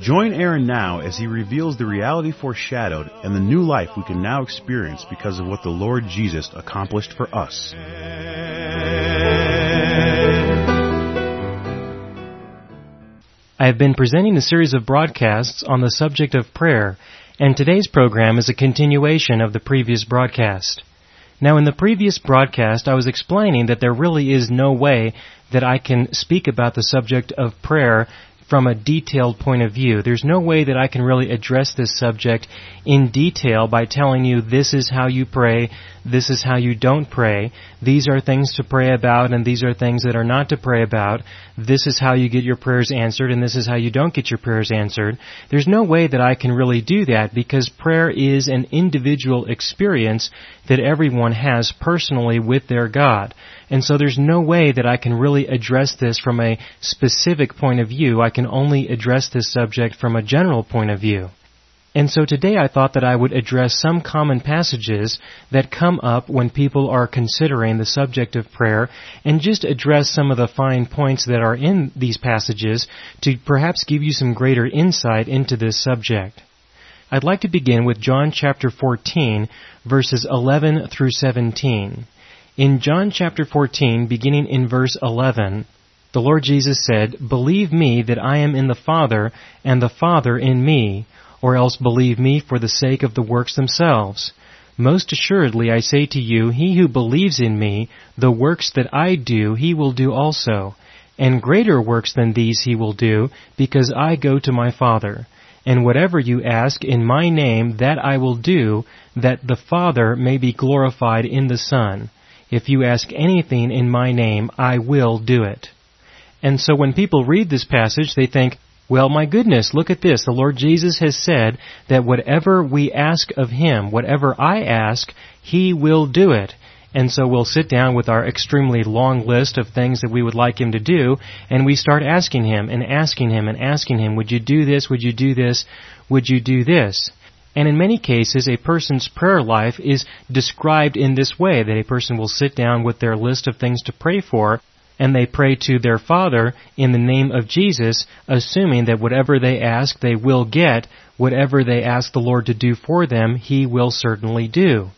Join Aaron now as he reveals the reality foreshadowed and the new life we can now experience because of what the Lord Jesus accomplished for us. I have been presenting a series of broadcasts on the subject of prayer, and today's program is a continuation of the previous broadcast. Now, in the previous broadcast, I was explaining that there really is no way that I can speak about the subject of prayer from a detailed point of view. There's no way that I can really address this subject in detail by telling you this is how you pray, this is how you don't pray, these are things to pray about and these are things that are not to pray about, this is how you get your prayers answered and this is how you don't get your prayers answered. There's no way that I can really do that because prayer is an individual experience that everyone has personally with their God. And so there's no way that I can really address this from a specific point of view. I can only address this subject from a general point of view. And so today I thought that I would address some common passages that come up when people are considering the subject of prayer and just address some of the fine points that are in these passages to perhaps give you some greater insight into this subject. I'd like to begin with John chapter 14 verses 11 through 17. In John chapter 14 beginning in verse 11, the Lord Jesus said, Believe me that I am in the Father and the Father in me or else believe me for the sake of the works themselves. Most assuredly I say to you, he who believes in me, the works that I do, he will do also. And greater works than these he will do, because I go to my Father. And whatever you ask in my name, that I will do, that the Father may be glorified in the Son. If you ask anything in my name, I will do it. And so when people read this passage, they think, well, my goodness, look at this. The Lord Jesus has said that whatever we ask of Him, whatever I ask, He will do it. And so we'll sit down with our extremely long list of things that we would like Him to do, and we start asking Him and asking Him and asking Him, would you do this? Would you do this? Would you do this? And in many cases, a person's prayer life is described in this way, that a person will sit down with their list of things to pray for, and they pray to their Father in the name of Jesus, assuming that whatever they ask they will get, whatever they ask the Lord to do for them, He will certainly do.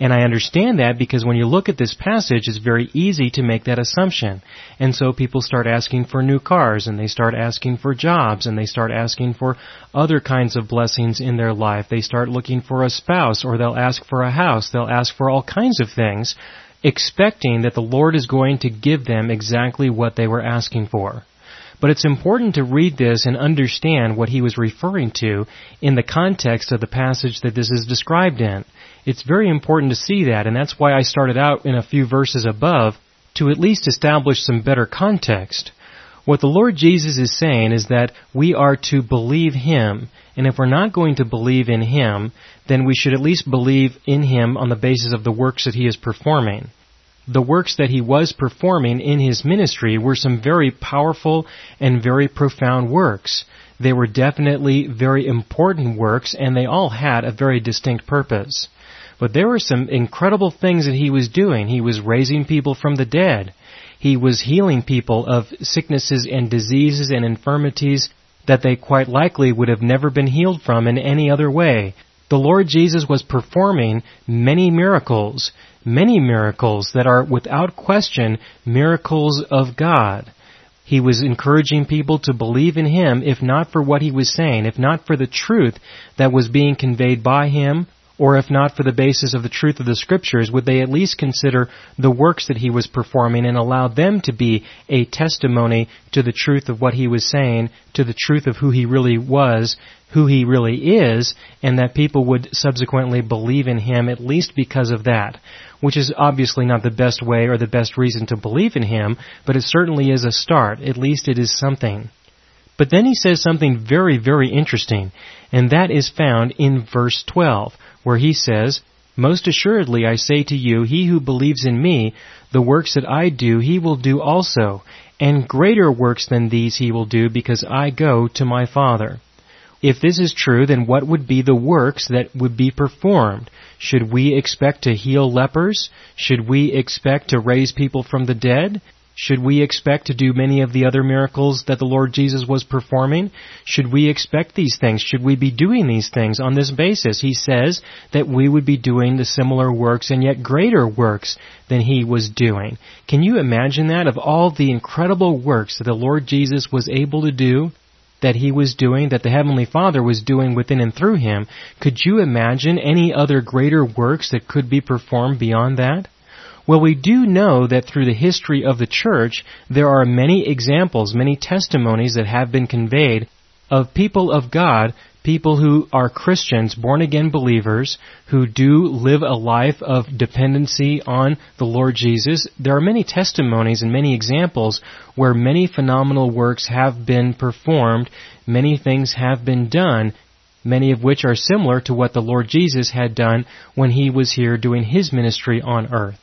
And I understand that because when you look at this passage, it's very easy to make that assumption. And so people start asking for new cars, and they start asking for jobs, and they start asking for other kinds of blessings in their life. They start looking for a spouse, or they'll ask for a house, they'll ask for all kinds of things expecting that the Lord is going to give them exactly what they were asking for. But it's important to read this and understand what he was referring to in the context of the passage that this is described in. It's very important to see that, and that's why I started out in a few verses above to at least establish some better context. What the Lord Jesus is saying is that we are to believe Him, and if we're not going to believe in Him, then we should at least believe in Him on the basis of the works that He is performing. The works that He was performing in His ministry were some very powerful and very profound works. They were definitely very important works, and they all had a very distinct purpose. But there were some incredible things that He was doing. He was raising people from the dead. He was healing people of sicknesses and diseases and infirmities that they quite likely would have never been healed from in any other way. The Lord Jesus was performing many miracles, many miracles that are without question miracles of God. He was encouraging people to believe in Him if not for what He was saying, if not for the truth that was being conveyed by Him or if not for the basis of the truth of the scriptures, would they at least consider the works that he was performing and allow them to be a testimony to the truth of what he was saying, to the truth of who he really was, who he really is, and that people would subsequently believe in him at least because of that. Which is obviously not the best way or the best reason to believe in him, but it certainly is a start. At least it is something. But then he says something very, very interesting, and that is found in verse 12 where he says, Most assuredly I say to you, he who believes in me, the works that I do, he will do also, and greater works than these he will do, because I go to my Father. If this is true, then what would be the works that would be performed? Should we expect to heal lepers? Should we expect to raise people from the dead? Should we expect to do many of the other miracles that the Lord Jesus was performing? Should we expect these things? Should we be doing these things on this basis? He says that we would be doing the similar works and yet greater works than he was doing. Can you imagine that? Of all the incredible works that the Lord Jesus was able to do, that he was doing, that the Heavenly Father was doing within and through him, could you imagine any other greater works that could be performed beyond that? Well, we do know that through the history of the church, there are many examples, many testimonies that have been conveyed of people of God, people who are Christians, born again believers, who do live a life of dependency on the Lord Jesus. There are many testimonies and many examples where many phenomenal works have been performed, many things have been done, many of which are similar to what the Lord Jesus had done when he was here doing his ministry on earth.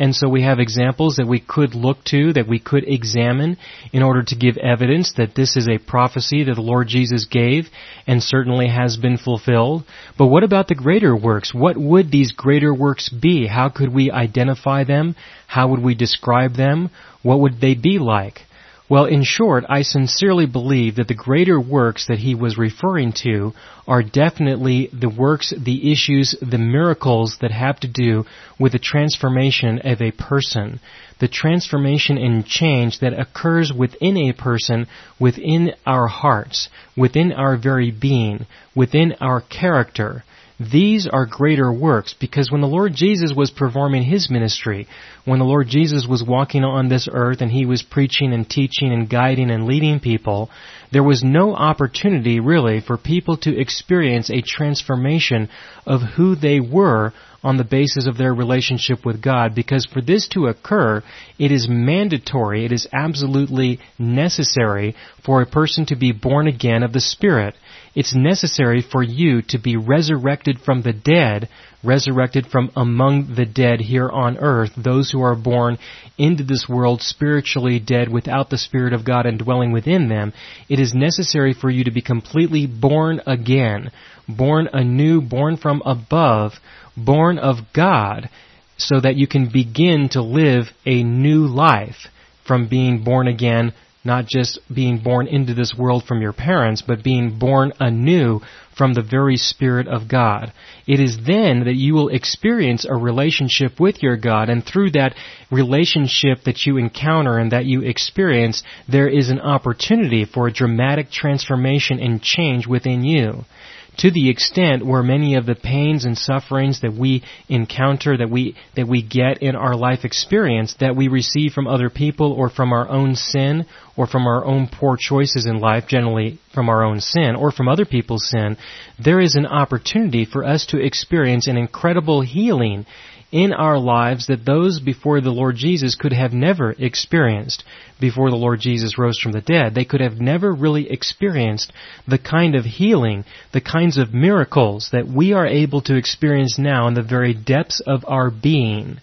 And so we have examples that we could look to, that we could examine in order to give evidence that this is a prophecy that the Lord Jesus gave and certainly has been fulfilled. But what about the greater works? What would these greater works be? How could we identify them? How would we describe them? What would they be like? Well, in short, I sincerely believe that the greater works that he was referring to are definitely the works, the issues, the miracles that have to do with the transformation of a person. The transformation and change that occurs within a person, within our hearts, within our very being, within our character. These are greater works because when the Lord Jesus was performing His ministry, when the Lord Jesus was walking on this earth and He was preaching and teaching and guiding and leading people, there was no opportunity really for people to experience a transformation of who they were on the basis of their relationship with God because for this to occur, it is mandatory, it is absolutely necessary for a person to be born again of the Spirit. It's necessary for you to be resurrected from the dead, resurrected from among the dead here on earth, those who are born into this world spiritually dead without the Spirit of God indwelling within them. It is necessary for you to be completely born again, born anew, born from above, born of God, so that you can begin to live a new life from being born again not just being born into this world from your parents, but being born anew from the very Spirit of God. It is then that you will experience a relationship with your God, and through that relationship that you encounter and that you experience, there is an opportunity for a dramatic transformation and change within you to the extent where many of the pains and sufferings that we encounter, that we, that we get in our life experience, that we receive from other people or from our own sin or from our own poor choices in life, generally from our own sin or from other people's sin, there is an opportunity for us to experience an incredible healing in our lives that those before the Lord Jesus could have never experienced before the Lord Jesus rose from the dead. They could have never really experienced the kind of healing, the kinds of miracles that we are able to experience now in the very depths of our being.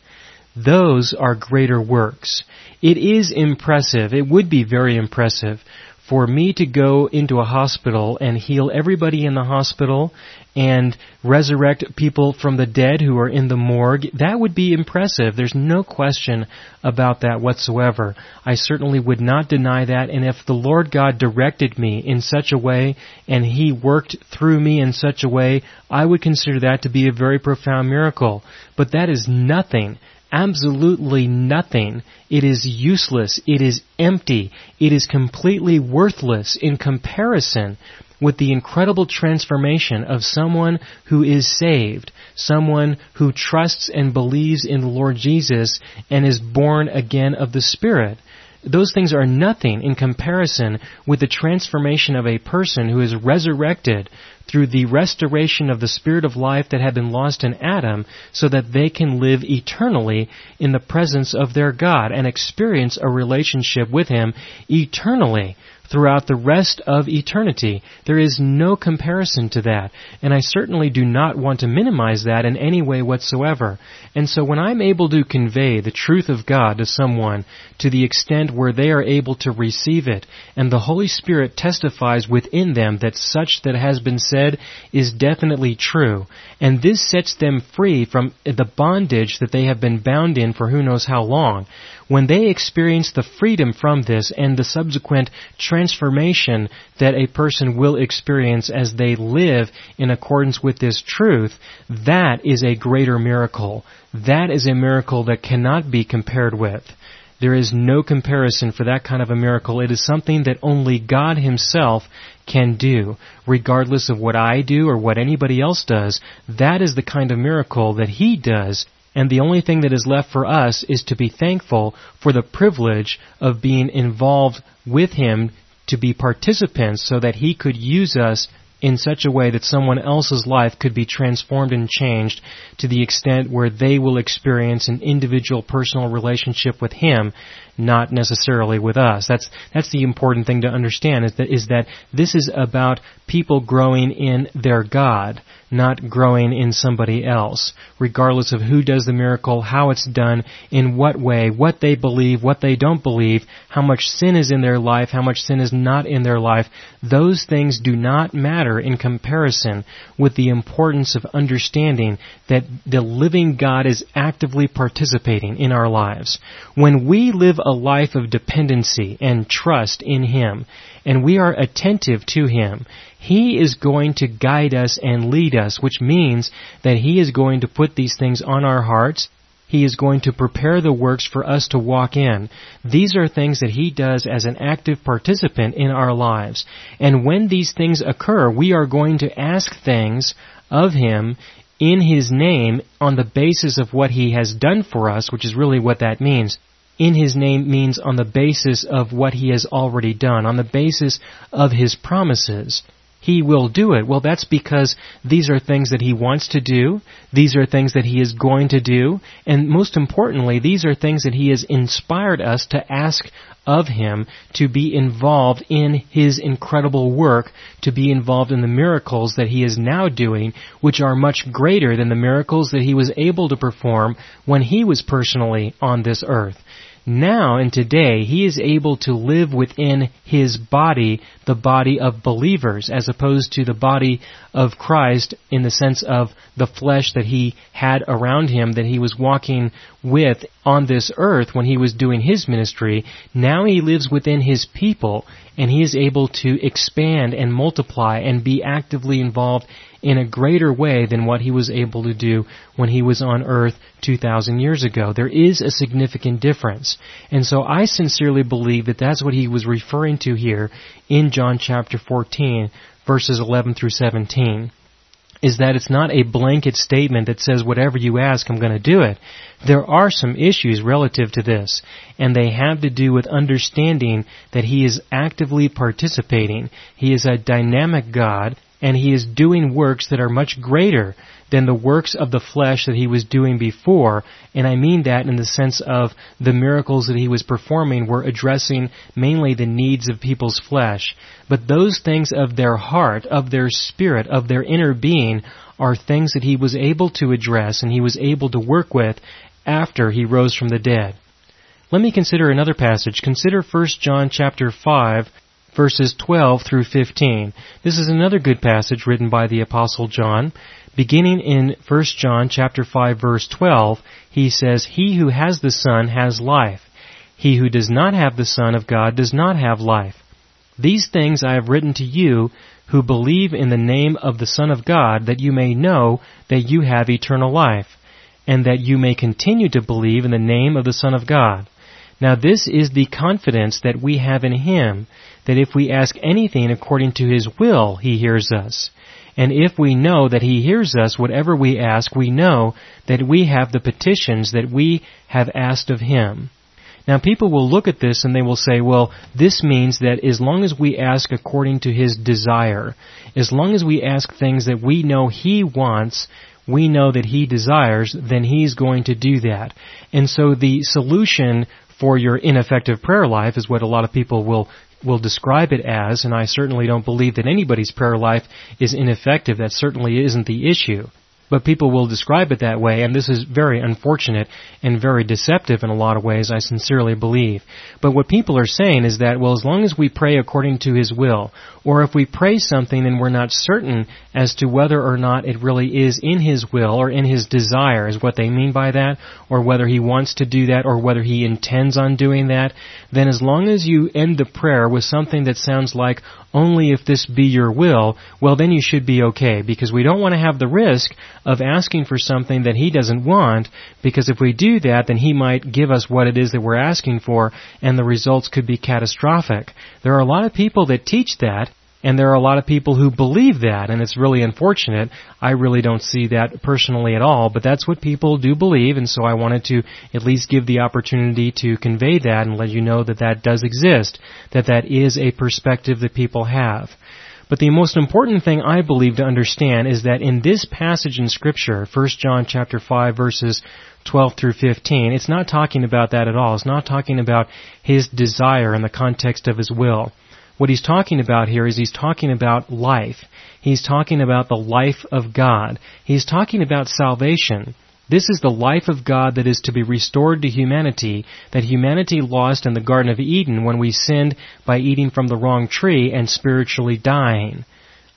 Those are greater works. It is impressive, it would be very impressive for me to go into a hospital and heal everybody in the hospital and resurrect people from the dead who are in the morgue, that would be impressive. There's no question about that whatsoever. I certainly would not deny that, and if the Lord God directed me in such a way and He worked through me in such a way, I would consider that to be a very profound miracle. But that is nothing absolutely nothing. It is useless. It is empty. It is completely worthless in comparison with the incredible transformation of someone who is saved, someone who trusts and believes in the Lord Jesus and is born again of the Spirit. Those things are nothing in comparison with the transformation of a person who is resurrected through the restoration of the spirit of life that had been lost in Adam so that they can live eternally in the presence of their God and experience a relationship with Him eternally throughout the rest of eternity. There is no comparison to that. And I certainly do not want to minimize that in any way whatsoever. And so when I'm able to convey the truth of God to someone to the extent where they are able to receive it, and the Holy Spirit testifies within them that such that has been said is definitely true, and this sets them free from the bondage that they have been bound in for who knows how long, when they experience the freedom from this and the subsequent transformation that a person will experience as they live in accordance with this truth, that is a greater miracle. That is a miracle that cannot be compared with. There is no comparison for that kind of a miracle. It is something that only God Himself can do, regardless of what I do or what anybody else does. That is the kind of miracle that He does and the only thing that is left for us is to be thankful for the privilege of being involved with Him to be participants so that He could use us in such a way that someone else's life could be transformed and changed to the extent where they will experience an individual personal relationship with Him, not necessarily with us. That's, that's the important thing to understand is that, is that this is about people growing in their God not growing in somebody else, regardless of who does the miracle, how it's done, in what way, what they believe, what they don't believe, how much sin is in their life, how much sin is not in their life. Those things do not matter in comparison with the importance of understanding that the living God is actively participating in our lives. When we live a life of dependency and trust in Him, and we are attentive to Him, He is going to guide us and lead us, which means that He is going to put these things on our hearts. He is going to prepare the works for us to walk in. These are things that He does as an active participant in our lives. And when these things occur, we are going to ask things of Him in His name on the basis of what He has done for us, which is really what that means in His name means on the basis of what He has already done, on the basis of His promises. He will do it. Well, that's because these are things that He wants to do. These are things that He is going to do. And most importantly, these are things that He has inspired us to ask of Him to be involved in His incredible work, to be involved in the miracles that He is now doing, which are much greater than the miracles that He was able to perform when He was personally on this earth. Now and today, he is able to live within his body, the body of believers, as opposed to the body of Christ in the sense of the flesh that he had around him that he was walking with on this earth when he was doing his ministry. Now he lives within his people and he is able to expand and multiply and be actively involved in a greater way than what he was able to do when he was on earth 2,000 years ago. There is a significant difference. And so I sincerely believe that that's what he was referring to here in John chapter 14, verses 11 through 17 is that it's not a blanket statement that says whatever you ask, I'm going to do it. There are some issues relative to this, and they have to do with understanding that He is actively participating. He is a dynamic God, and he is doing works that are much greater than the works of the flesh that he was doing before, and I mean that in the sense of the miracles that he was performing were addressing mainly the needs of people's flesh. But those things of their heart, of their spirit, of their inner being, are things that he was able to address and he was able to work with after he rose from the dead. Let me consider another passage. Consider 1 John chapter 5 verses 12 through 15. This is another good passage written by the apostle John. Beginning in 1 John chapter 5 verse 12, he says, He who has the Son has life. He who does not have the Son of God does not have life. These things I have written to you who believe in the name of the Son of God that you may know that you have eternal life, and that you may continue to believe in the name of the Son of God. Now this is the confidence that we have in Him, that if we ask anything according to His will, He hears us. And if we know that He hears us, whatever we ask, we know that we have the petitions that we have asked of Him. Now people will look at this and they will say, well, this means that as long as we ask according to His desire, as long as we ask things that we know He wants, we know that He desires, then He's going to do that. And so the solution for your ineffective prayer life is what a lot of people will will describe it as, and I certainly don't believe that anybody's prayer life is ineffective. That certainly isn't the issue but people will describe it that way, and this is very unfortunate and very deceptive in a lot of ways, I sincerely believe. But what people are saying is that, well, as long as we pray according to His will, or if we pray something and we're not certain as to whether or not it really is in His will or in His desire, is what they mean by that, or whether He wants to do that, or whether He intends on doing that, then as long as you end the prayer with something that sounds like, only if this be your will, well then you should be okay, because we don't want to have the risk of asking for something that He doesn't want, because if we do that, then He might give us what it is that we're asking for, and the results could be catastrophic. There are a lot of people that teach that, and there are a lot of people who believe that, and it's really unfortunate. I really don't see that personally at all, but that's what people do believe, and so I wanted to at least give the opportunity to convey that and let you know that that does exist, that that is a perspective that people have. But the most important thing I believe to understand is that in this passage in scripture, 1 John chapter 5 verses 12 through 15, it's not talking about that at all. It's not talking about his desire in the context of his will. What he's talking about here is he's talking about life. He's talking about the life of God. He's talking about salvation. This is the life of God that is to be restored to humanity, that humanity lost in the Garden of Eden when we sinned by eating from the wrong tree and spiritually dying.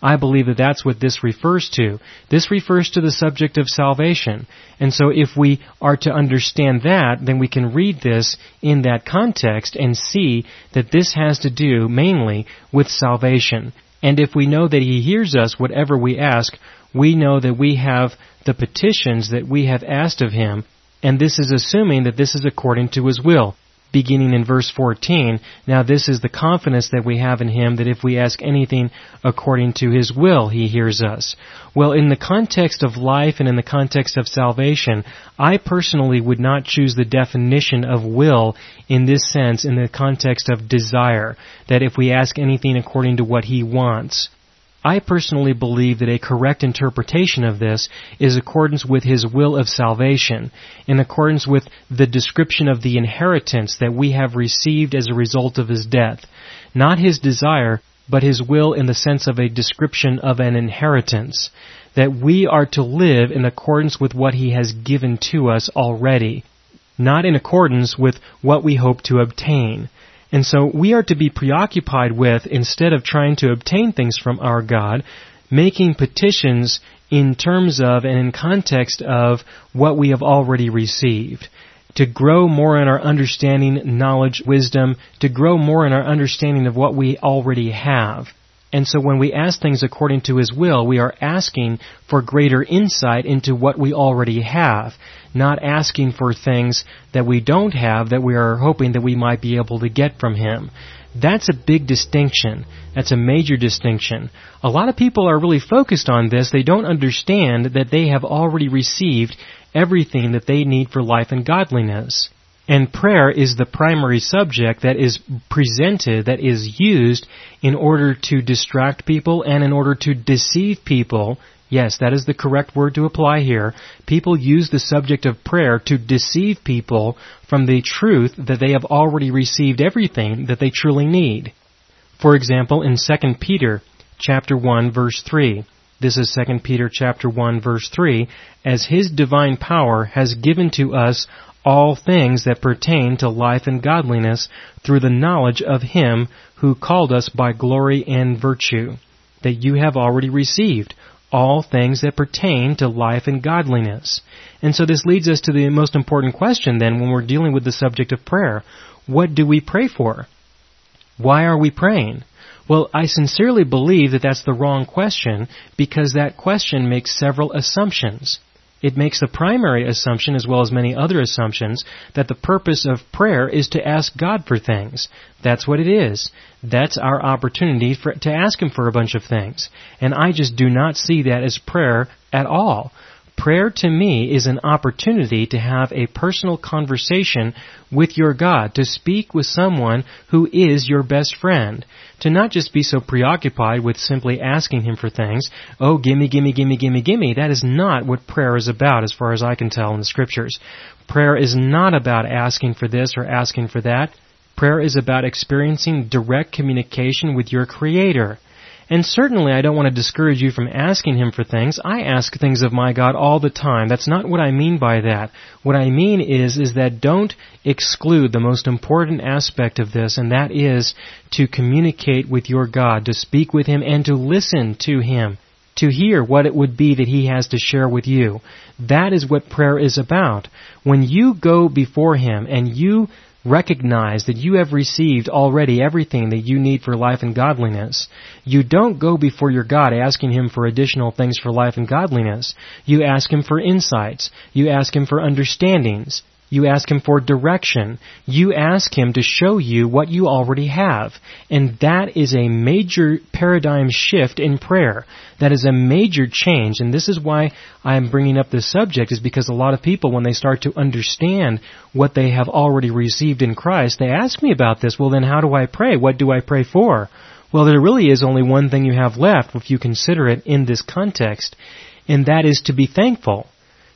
I believe that that's what this refers to. This refers to the subject of salvation. And so if we are to understand that, then we can read this in that context and see that this has to do mainly with salvation. And if we know that He hears us whatever we ask, we know that we have the petitions that we have asked of Him, and this is assuming that this is according to His will beginning in verse 14. Now this is the confidence that we have in Him that if we ask anything according to His will, He hears us. Well, in the context of life and in the context of salvation, I personally would not choose the definition of will in this sense in the context of desire, that if we ask anything according to what He wants. I personally believe that a correct interpretation of this is accordance with his will of salvation, in accordance with the description of the inheritance that we have received as a result of his death. Not his desire, but his will in the sense of a description of an inheritance. That we are to live in accordance with what he has given to us already, not in accordance with what we hope to obtain. And so we are to be preoccupied with, instead of trying to obtain things from our God, making petitions in terms of and in context of what we have already received. To grow more in our understanding, knowledge, wisdom, to grow more in our understanding of what we already have. And so when we ask things according to His will, we are asking for greater insight into what we already have, not asking for things that we don't have that we are hoping that we might be able to get from Him. That's a big distinction. That's a major distinction. A lot of people are really focused on this. They don't understand that they have already received everything that they need for life and godliness. And prayer is the primary subject that is presented, that is used in order to distract people and in order to deceive people. Yes, that is the correct word to apply here. People use the subject of prayer to deceive people from the truth that they have already received everything that they truly need. For example, in 2 Peter chapter 1 verse 3, this is 2 Peter chapter 1 verse 3, as his divine power has given to us all things that pertain to life and godliness through the knowledge of Him who called us by glory and virtue, that you have already received all things that pertain to life and godliness. And so this leads us to the most important question then when we're dealing with the subject of prayer. What do we pray for? Why are we praying? Well, I sincerely believe that that's the wrong question because that question makes several assumptions. It makes the primary assumption, as well as many other assumptions, that the purpose of prayer is to ask God for things. That's what it is. That's our opportunity for, to ask Him for a bunch of things. And I just do not see that as prayer at all. Prayer to me is an opportunity to have a personal conversation with your God, to speak with someone who is your best friend, to not just be so preoccupied with simply asking Him for things, oh, gimme, gimme, gimme, gimme, gimme. That is not what prayer is about as far as I can tell in the scriptures. Prayer is not about asking for this or asking for that. Prayer is about experiencing direct communication with your Creator. And certainly I don't want to discourage you from asking Him for things. I ask things of my God all the time. That's not what I mean by that. What I mean is, is that don't exclude the most important aspect of this, and that is to communicate with your God, to speak with Him, and to listen to Him to hear what it would be that he has to share with you. That is what prayer is about. When you go before him and you recognize that you have received already everything that you need for life and godliness. You don't go before your God asking Him for additional things for life and godliness. You ask Him for insights. You ask Him for understandings. You ask Him for direction. You ask Him to show you what you already have. And that is a major paradigm shift in prayer. That is a major change. And this is why I'm bringing up this subject is because a lot of people, when they start to understand what they have already received in Christ, they ask me about this. Well, then how do I pray? What do I pray for? Well, there really is only one thing you have left if you consider it in this context, and that is to be thankful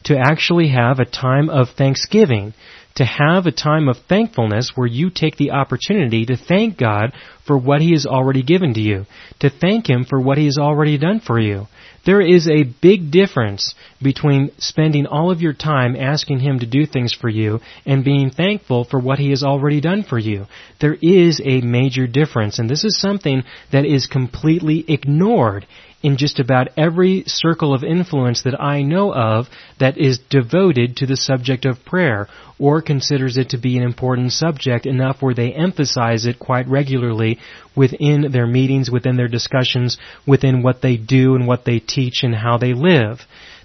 to actually have a time of thanksgiving, to have a time of thankfulness where you take the opportunity to thank God for what He has already given to you, to thank Him for what He has already done for you. There is a big difference between spending all of your time asking Him to do things for you and being thankful for what He has already done for you. There is a major difference, and this is something that is completely ignored in just about every circle of influence that I know of that is devoted to the subject of prayer or considers it to be an important subject enough where they emphasize it quite regularly within their meetings, within their discussions, within what they do and what they teach and how they live.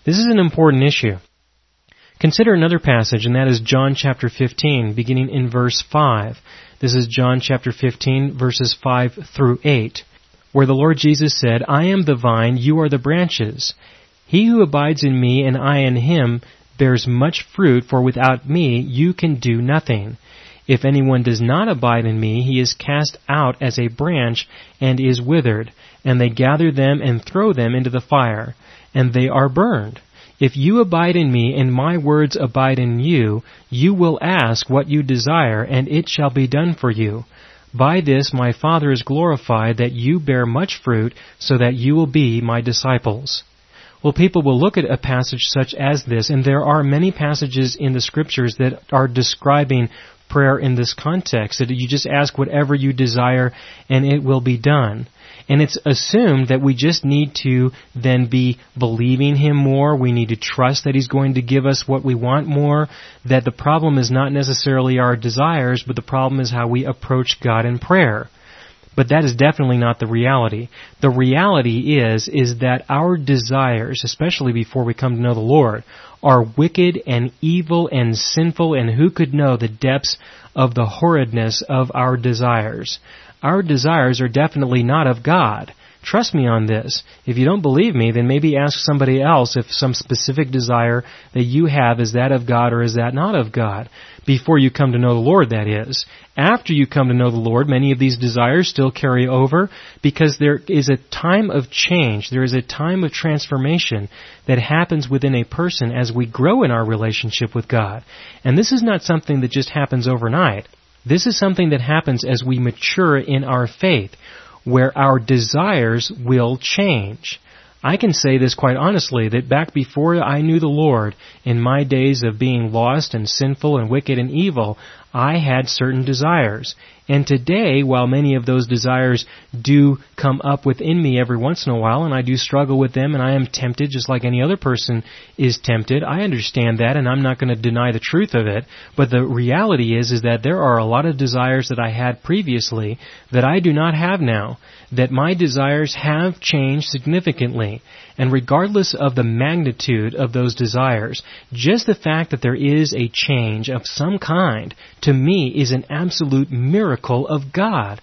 This is an important issue. Consider another passage, and that is John chapter 15, beginning in verse 5. This is John chapter 15, verses 5 through 8 where the Lord Jesus said, I am the vine, you are the branches. He who abides in me and I in him bears much fruit, for without me you can do nothing. If anyone does not abide in me, he is cast out as a branch and is withered, and they gather them and throw them into the fire, and they are burned. If you abide in me and my words abide in you, you will ask what you desire, and it shall be done for you. By this my Father is glorified that you bear much fruit, so that you will be my disciples. Well, people will look at a passage such as this, and there are many passages in the scriptures that are describing prayer in this context, that you just ask whatever you desire and it will be done. And it's assumed that we just need to then be believing Him more. We need to trust that He's going to give us what we want more. That the problem is not necessarily our desires, but the problem is how we approach God in prayer. But that is definitely not the reality. The reality is, is that our desires, especially before we come to know the Lord, are wicked and evil and sinful and who could know the depths of the horridness of our desires? Our desires are definitely not of God. Trust me on this. If you don't believe me, then maybe ask somebody else if some specific desire that you have is that of God or is that not of God. Before you come to know the Lord, that is. After you come to know the Lord, many of these desires still carry over because there is a time of change. There is a time of transformation that happens within a person as we grow in our relationship with God. And this is not something that just happens overnight. This is something that happens as we mature in our faith, where our desires will change. I can say this quite honestly that back before I knew the Lord, in my days of being lost and sinful and wicked and evil, I had certain desires. And today, while many of those desires do come up within me every once in a while, and I do struggle with them, and I am tempted just like any other person is tempted, I understand that, and I'm not going to deny the truth of it. But the reality is, is that there are a lot of desires that I had previously that I do not have now. That my desires have changed significantly. And regardless of the magnitude of those desires, just the fact that there is a change of some kind, to me, is an absolute miracle of God.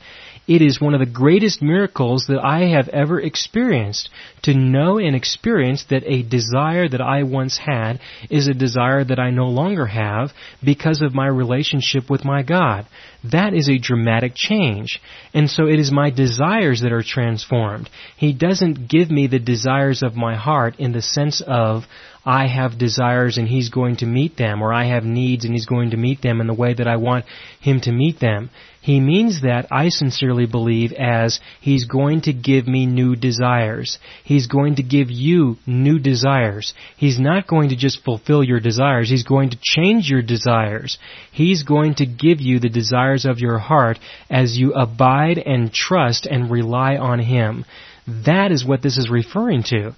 It is one of the greatest miracles that I have ever experienced to know and experience that a desire that I once had is a desire that I no longer have because of my relationship with my God. That is a dramatic change. And so it is my desires that are transformed. He doesn't give me the desires of my heart in the sense of I have desires and He's going to meet them, or I have needs and He's going to meet them in the way that I want Him to meet them. He means that, I sincerely believe, as He's going to give me new desires. He's going to give you new desires. He's not going to just fulfill your desires. He's going to change your desires. He's going to give you the desires of your heart as you abide and trust and rely on Him. That is what this is referring to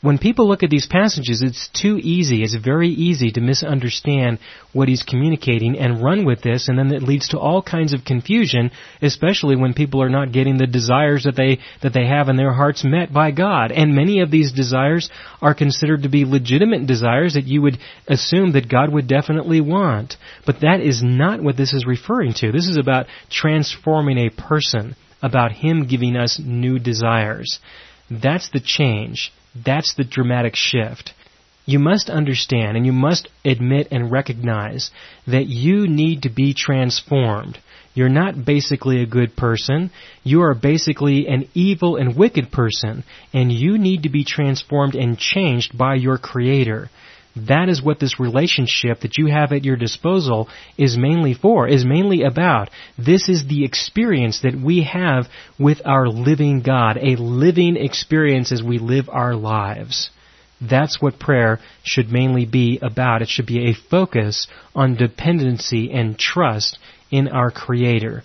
when people look at these passages, it's too easy, it's very easy to misunderstand what he's communicating and run with this, and then it leads to all kinds of confusion, especially when people are not getting the desires that they, that they have in their hearts met by God. And many of these desires are considered to be legitimate desires that you would assume that God would definitely want. But that is not what this is referring to. This is about transforming a person, about Him giving us new desires. That's the change. That's the dramatic shift. You must understand and you must admit and recognize that you need to be transformed. You're not basically a good person. You are basically an evil and wicked person, and you need to be transformed and changed by your Creator. That is what this relationship that you have at your disposal is mainly for, is mainly about. This is the experience that we have with our living God, a living experience as we live our lives. That's what prayer should mainly be about. It should be a focus on dependency and trust in our Creator.